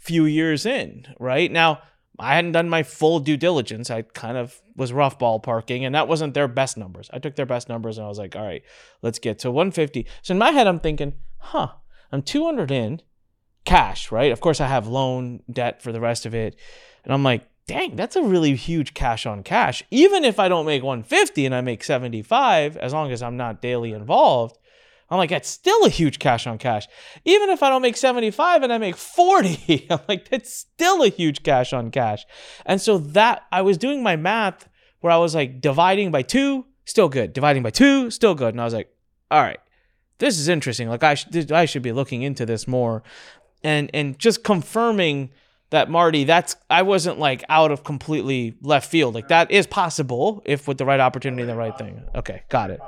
few years in, right? Now, I hadn't done my full due diligence. I kind of was rough ballparking, and that wasn't their best numbers. I took their best numbers and I was like, all right, let's get to 150. So in my head, I'm thinking, huh, I'm 200 in cash, right? Of course, I have loan debt for the rest of it. And I'm like, dang, that's a really huge cash on cash. Even if I don't make 150 and I make 75, as long as I'm not daily involved, I'm like, that's still a huge cash on cash. Even if I don't make 75 and I make 40, I'm like, that's still a huge cash on cash. And so that I was doing my math where I was like dividing by two, still good. Dividing by two, still good. And I was like, all right, this is interesting. Like I should I should be looking into this more, and and just confirming that Marty, that's I wasn't like out of completely left field. Like that is possible if with the right opportunity and the right thing. Okay, got it.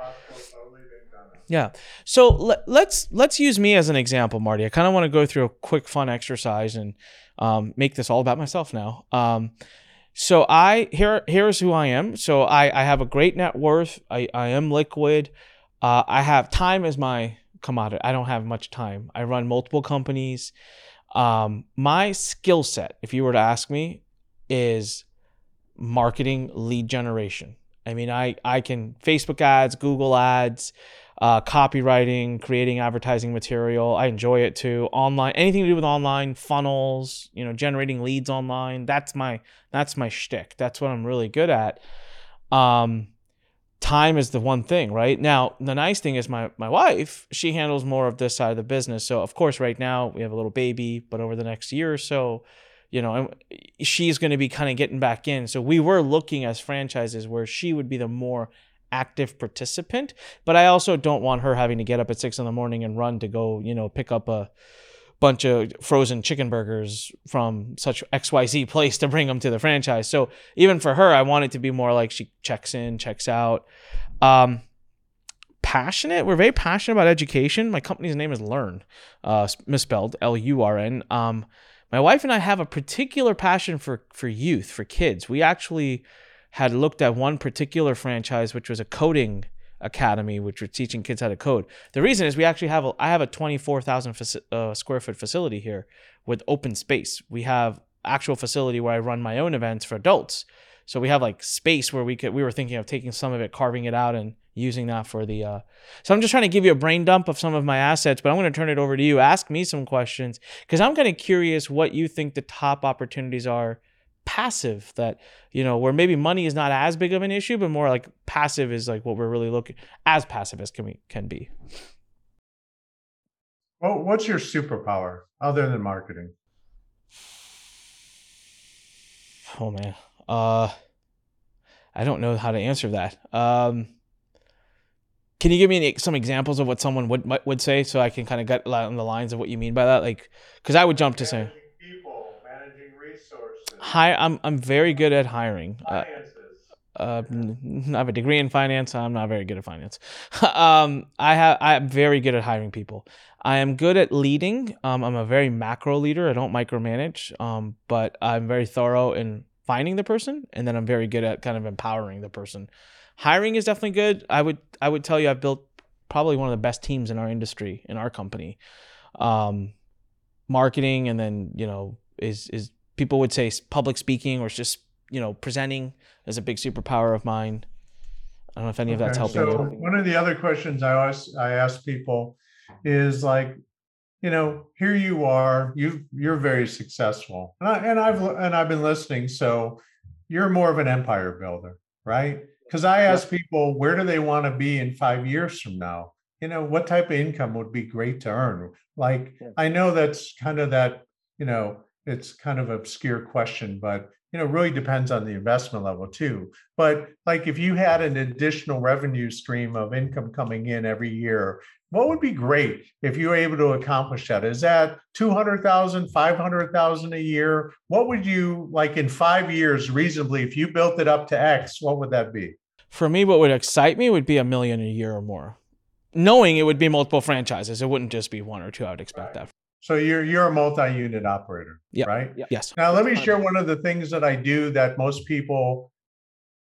Yeah. So let, let's let's use me as an example, Marty. I kind of want to go through a quick fun exercise and um, make this all about myself now. Um, so I here here's who I am. So I I have a great net worth. I I am liquid. Uh, I have time as my commodity. I don't have much time. I run multiple companies. Um, my skill set, if you were to ask me, is marketing lead generation. I mean, I I can Facebook ads, Google ads uh, copywriting, creating advertising material. I enjoy it too. Online, anything to do with online funnels, you know, generating leads online. That's my that's my shtick. That's what I'm really good at. Um, time is the one thing, right? Now, the nice thing is my my wife, she handles more of this side of the business. So of course, right now we have a little baby, but over the next year or so, you know, she's going to be kind of getting back in. So we were looking as franchises where she would be the more active participant, but I also don't want her having to get up at six in the morning and run to go, you know, pick up a bunch of frozen chicken burgers from such XYZ place to bring them to the franchise. So even for her, I want it to be more like she checks in, checks out. Um, passionate. We're very passionate about education. My company's name is Learn, uh, misspelled L U R N. Um, my wife and I have a particular passion for for youth, for kids. We actually had looked at one particular franchise, which was a coding academy, which was teaching kids how to code. The reason is we actually have a, I have a 24,000 faci- uh, square foot facility here with open space. We have actual facility where I run my own events for adults. So we have like space where we could we were thinking of taking some of it, carving it out, and using that for the. Uh... So I'm just trying to give you a brain dump of some of my assets, but I'm going to turn it over to you. Ask me some questions because I'm kind of curious what you think the top opportunities are passive that you know where maybe money is not as big of an issue but more like passive is like what we're really looking as passive as can we can be. Well what's your superpower other than marketing? Oh man. Uh i don't know how to answer that. Um can you give me some examples of what someone would would say so i can kind of get on the lines of what you mean by that? Like because i would jump to say Hi, I'm I'm very good at hiring. Uh, uh, I have a degree in finance. I'm not very good at finance. um, I have I'm very good at hiring people. I am good at leading. Um, I'm a very macro leader. I don't micromanage. Um, but I'm very thorough in finding the person, and then I'm very good at kind of empowering the person. Hiring is definitely good. I would I would tell you I've built probably one of the best teams in our industry in our company. Um, marketing and then you know is is people would say public speaking or just you know presenting is a big superpower of mine. I don't know if any okay, of that's helping so you. One of the other questions I always I ask people is like, you know, here you are, you you're very successful, and I and I've and I've been listening. So you're more of an empire builder, right? Because I ask people, where do they want to be in five years from now? You know, what type of income would be great to earn? Like, I know that's kind of that, you know, it's kind of obscure question, but you know, really depends on the investment level too. But like if you had an additional revenue stream of income coming in every year, what would be great if you were able to accomplish that? Is that 200,000, 500,000 a year? What would you like in 5 years reasonably if you built it up to X, what would that be? For me what would excite me would be a million a year or more. Knowing it would be multiple franchises, it wouldn't just be one or two. I would expect right. that. So you're you're a multi-unit operator, yep. right? Yep. Yes. Now let me share one of the things that I do that most people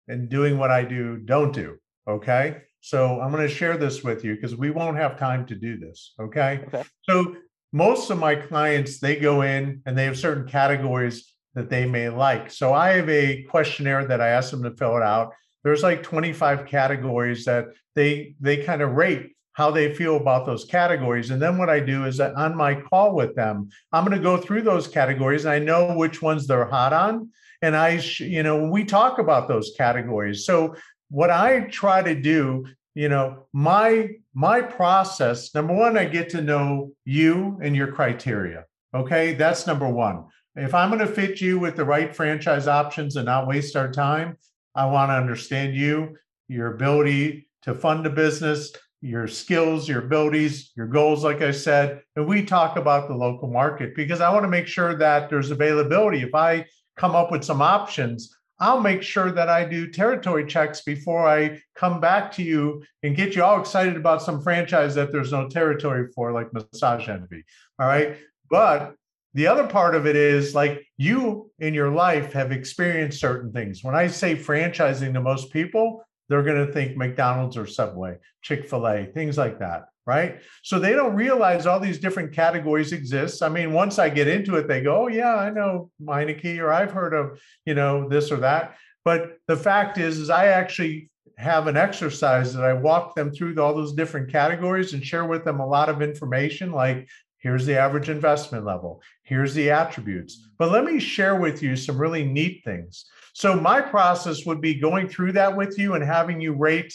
in doing what I do don't do. Okay. So I'm going to share this with you because we won't have time to do this. Okay? okay. So most of my clients they go in and they have certain categories that they may like. So I have a questionnaire that I ask them to fill it out. There's like 25 categories that they they kind of rate how they feel about those categories. And then what I do is that on my call with them, I'm going to go through those categories and I know which ones they're hot on. And I, you know, we talk about those categories. So what I try to do, you know, my my process, number one, I get to know you and your criteria. Okay. That's number one. If I'm going to fit you with the right franchise options and not waste our time, I want to understand you, your ability to fund a business, your skills, your abilities, your goals, like I said. And we talk about the local market because I want to make sure that there's availability. If I come up with some options, I'll make sure that I do territory checks before I come back to you and get you all excited about some franchise that there's no territory for, like Massage Envy. All right. But the other part of it is like you in your life have experienced certain things. When I say franchising to most people, they're going to think McDonald's or Subway, Chick fil A, things like that. Right. So they don't realize all these different categories exist. I mean, once I get into it, they go, oh, yeah, I know Meineke or I've heard of, you know, this or that. But the fact is, is I actually have an exercise that I walk them through all those different categories and share with them a lot of information like here's the average investment level, here's the attributes. But let me share with you some really neat things. So my process would be going through that with you and having you rate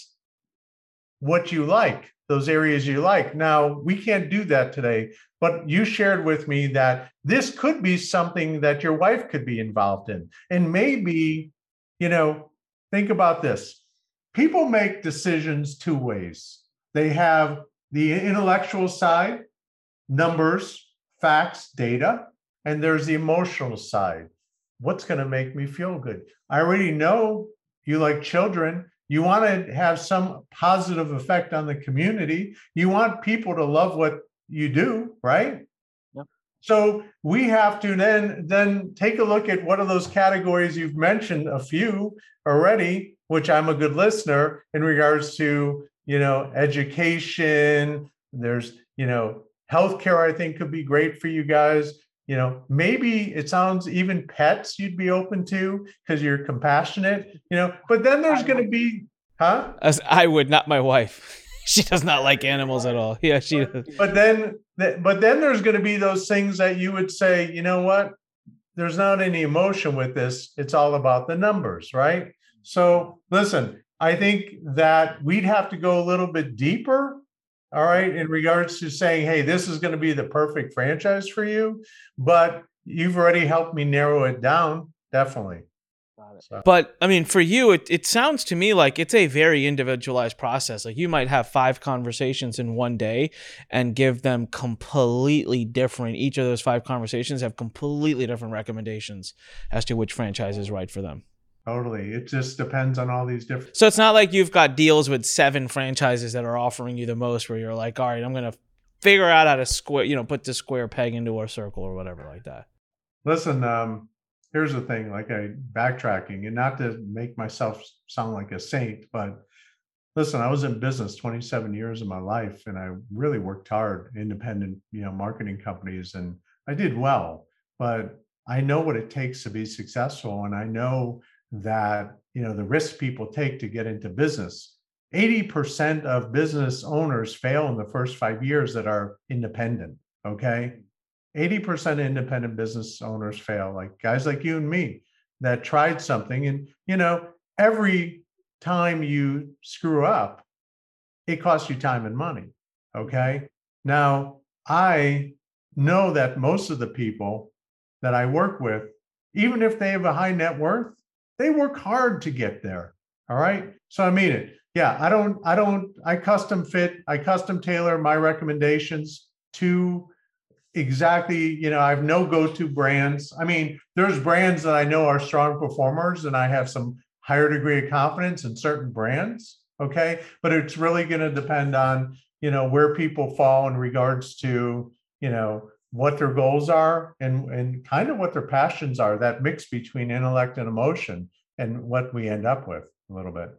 what you like, those areas you like. Now, we can't do that today, but you shared with me that this could be something that your wife could be involved in. And maybe, you know, think about this. People make decisions two ways. They have the intellectual side, numbers, facts, data, and there's the emotional side what's going to make me feel good? I already know you like children. You want to have some positive effect on the community. You want people to love what you do, right? Yep. So we have to then then take a look at what are those categories you've mentioned a few already, which I'm a good listener in regards to, you know, education, there's, you know, healthcare I think could be great for you guys you know maybe it sounds even pets you'd be open to because you're compassionate you know but then there's going to be huh? As i would not my wife. She does not like animals at all. Yeah she does. but then but then there's going to be those things that you would say you know what? There's not any emotion with this. It's all about the numbers right? So listen i think that we'd have to go a little bit deeper all right, in regards to saying, hey, this is going to be the perfect franchise for you. But you've already helped me narrow it down, definitely. So. But I mean, for you, it, it sounds to me like it's a very individualized process. Like you might have five conversations in one day and give them completely different. Each of those five conversations have completely different recommendations as to which franchise is right for them. Totally. It just depends on all these different. So it's not like you've got deals with seven franchises that are offering you the most where you're like, all right, I'm going to figure out how to square, you know, put the square peg into a circle or whatever like that. Listen, um, here's the thing like I backtracking and not to make myself sound like a saint, but listen, I was in business 27 years of my life and I really worked hard, independent, you know, marketing companies, and I did well, but I know what it takes to be successful. And I know that you know the risk people take to get into business. 80% of business owners fail in the first five years that are independent okay? 80% independent business owners fail like guys like you and me that tried something and you know every time you screw up it costs you time and money okay? Now i know that most of the people that i work with even if they have a high net worth they work hard to get there. All right. So I mean it. Yeah. I don't, I don't, I custom fit, I custom tailor my recommendations to exactly, you know, I have no go to brands. I mean, there's brands that I know are strong performers and I have some higher degree of confidence in certain brands. Okay. But it's really going to depend on, you know, where people fall in regards to, you know, what their goals are and and kind of what their passions are that mix between intellect and emotion and what we end up with a little bit.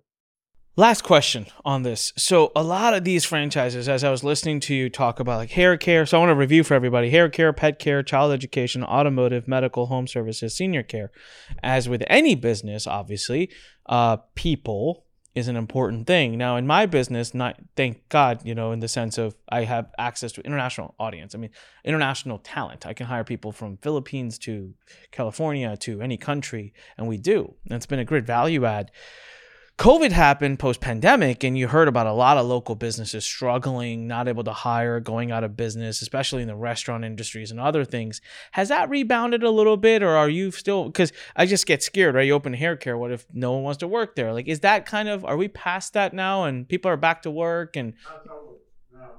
Last question on this. So a lot of these franchises as i was listening to you talk about like hair care so i want to review for everybody hair care pet care child education automotive medical home services senior care. As with any business obviously uh, people is an important thing. Now, in my business, not thank God, you know, in the sense of I have access to international audience. I mean, international talent. I can hire people from Philippines to California to any country, and we do. And it's been a great value add. COVID happened post pandemic, and you heard about a lot of local businesses struggling, not able to hire, going out of business, especially in the restaurant industries and other things. Has that rebounded a little bit, or are you still? Because I just get scared, right? You open hair care, what if no one wants to work there? Like, is that kind of, are we past that now and people are back to work? And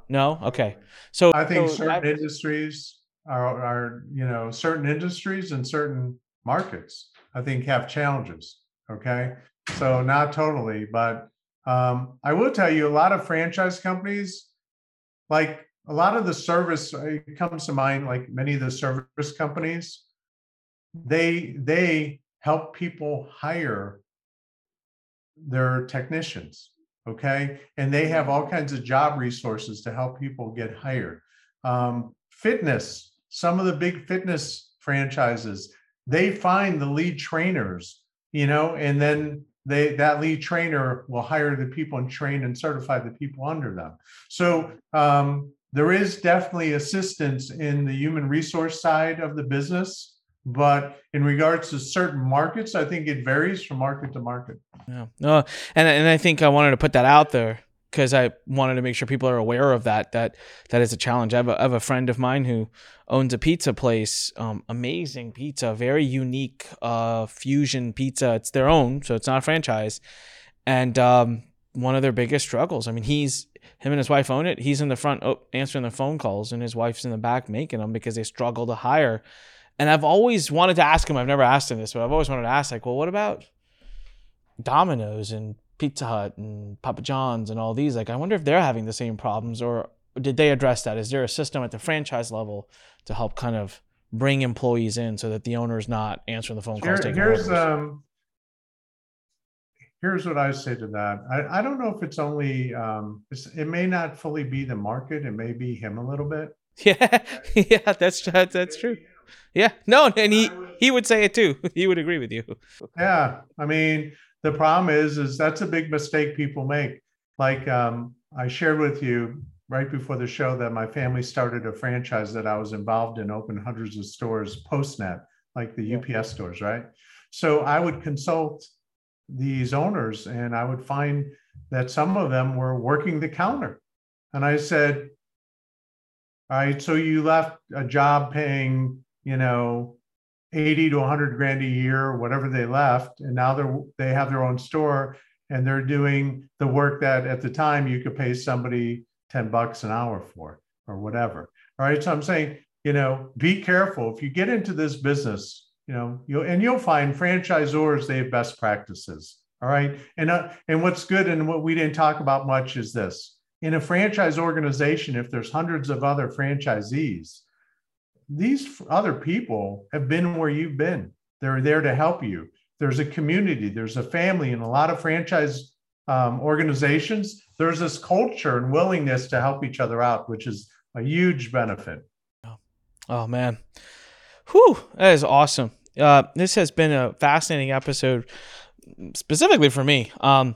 no, okay. So I think so certain that- industries are, are, you know, certain industries and certain markets, I think have challenges. Okay. So not totally, but um, I will tell you a lot of franchise companies, like a lot of the service uh, it comes to mind, like many of the service companies, they they help people hire their technicians okay? And they have all kinds of job resources to help people get hired. Um, fitness some of the big fitness franchises they find the lead trainers you know and then they that lead trainer will hire the people and train and certify the people under them. So um, there is definitely assistance in the human resource side of the business but in regards to certain markets i think it varies from market to market. Yeah. No, and and I think I wanted to put that out there because I wanted to make sure people are aware of that. That that is a challenge. I have a, I have a friend of mine who owns a pizza place. Um, amazing pizza, very unique uh, fusion pizza. It's their own, so it's not a franchise. And um, one of their biggest struggles. I mean, he's him and his wife own it. He's in the front oh, answering the phone calls, and his wife's in the back making them because they struggle to hire. And I've always wanted to ask him. I've never asked him this, but I've always wanted to ask, like, well, what about Domino's and Pizza Hut and Papa John's and all these. Like, I wonder if they're having the same problems or did they address that? Is there a system at the franchise level to help kind of bring employees in so that the owner is not answering the phone calls? taking here's um here's what I say to that. I, I don't know if it's only um it's, it may not fully be the market, it may be him a little bit. yeah, yeah, that's that's, that's true. Yeah, no, and he he would say it too. He would agree with you. Yeah, I mean, the problem is, is that's a big mistake people make. Like um, I shared with you right before the show that my family started a franchise that I was involved in, opened hundreds of stores, PostNet, like the UPS stores, right? So I would consult these owners, and I would find that some of them were working the counter, and I said, "All right, so you left a job paying, you know." 80 to 100 grand a year, whatever they left, and now they're they have their own store and they're doing the work that at the time you could pay somebody 10 bucks an hour for or whatever. All right. So I'm saying, you know, be careful. If you get into this business, you know, you'll and you'll find franchisors, they have best practices. All right. And uh, and what's good and what we didn't talk about much is this. In a franchise organization, if there's hundreds of other franchisees, these other people have been where you've been. They're there to help you. There's a community, there's a family, and a lot of franchise um, organizations, there's this culture and willingness to help each other out, which is a huge benefit. Oh man, whew, that is awesome. Uh, this has been a fascinating episode, specifically for me. Um,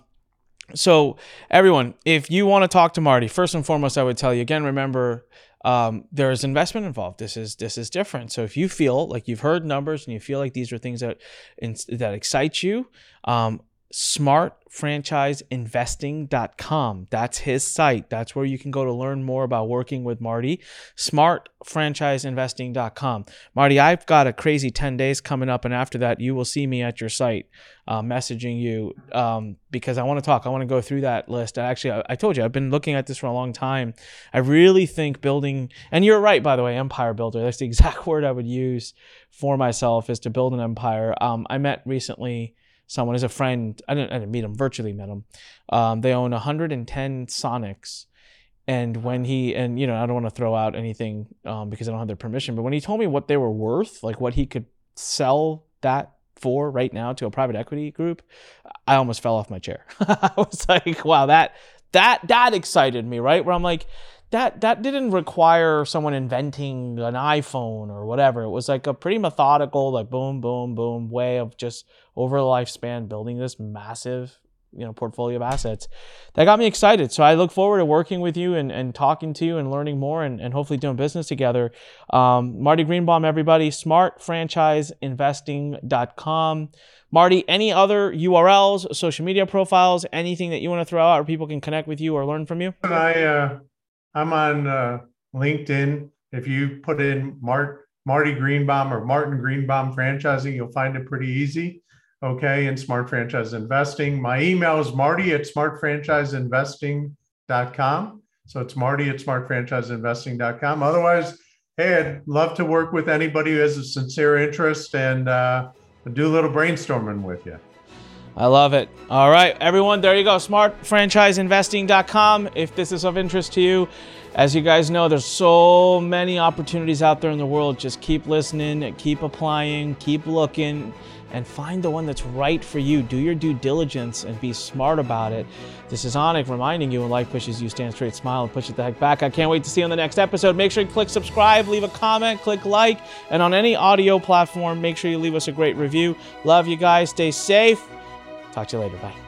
so everyone, if you want to talk to Marty, first and foremost, I would tell you again. Remember, um, there is investment involved. This is this is different. So if you feel like you've heard numbers and you feel like these are things that that excite you, um, smartfranchiseinvesting.com. That's his site. That's where you can go to learn more about working with Marty. Smartfranchiseinvesting.com. Marty, I've got a crazy 10 days coming up, and after that, you will see me at your site uh, messaging you um, because I want to talk. I want to go through that list. Actually, I, I told you, I've been looking at this for a long time. I really think building, and you're right, by the way, empire builder. That's the exact word I would use for myself is to build an empire. Um, I met recently someone as a friend. I didn't, I didn't meet him, virtually met him. Um, they own 110 Sonics. And when he, and you know, I don't want to throw out anything um, because I don't have their permission, but when he told me what they were worth, like what he could sell that for right now to a private equity group, I almost fell off my chair. I was like, wow, that, that, that excited me, right? Where I'm like, that that didn't require someone inventing an iPhone or whatever. It was like a pretty methodical, like boom, boom, boom way of just over the lifespan building this massive, you know, portfolio of assets. That got me excited. So I look forward to working with you and, and talking to you and learning more and, and hopefully doing business together. Um, Marty Greenbaum, everybody, smartfranchiseinvesting.com. Marty, any other URLs, social media profiles, anything that you want to throw out, or people can connect with you or learn from you? I, uh, I'm on uh, LinkedIn. If you put in Mart, Marty Greenbaum or Martin Greenbaum Franchising, you'll find it pretty easy. Okay, in Smart Franchise Investing. My email is marty at smartfranchiseinvesting.com. So it's marty at smartfranchiseinvesting.com. Otherwise, hey, I'd love to work with anybody who has a sincere interest and uh, do a little brainstorming with you. I love it. All right, everyone, there you go. Smartfranchiseinvesting.com. If this is of interest to you, as you guys know, there's so many opportunities out there in the world. Just keep listening, keep applying, keep looking, and find the one that's right for you. Do your due diligence and be smart about it. This is Anik reminding you when life pushes you, stand straight, smile, and push it the heck back. I can't wait to see you on the next episode. Make sure you click subscribe, leave a comment, click like, and on any audio platform, make sure you leave us a great review. Love you guys. Stay safe. Talk to you later. Bye.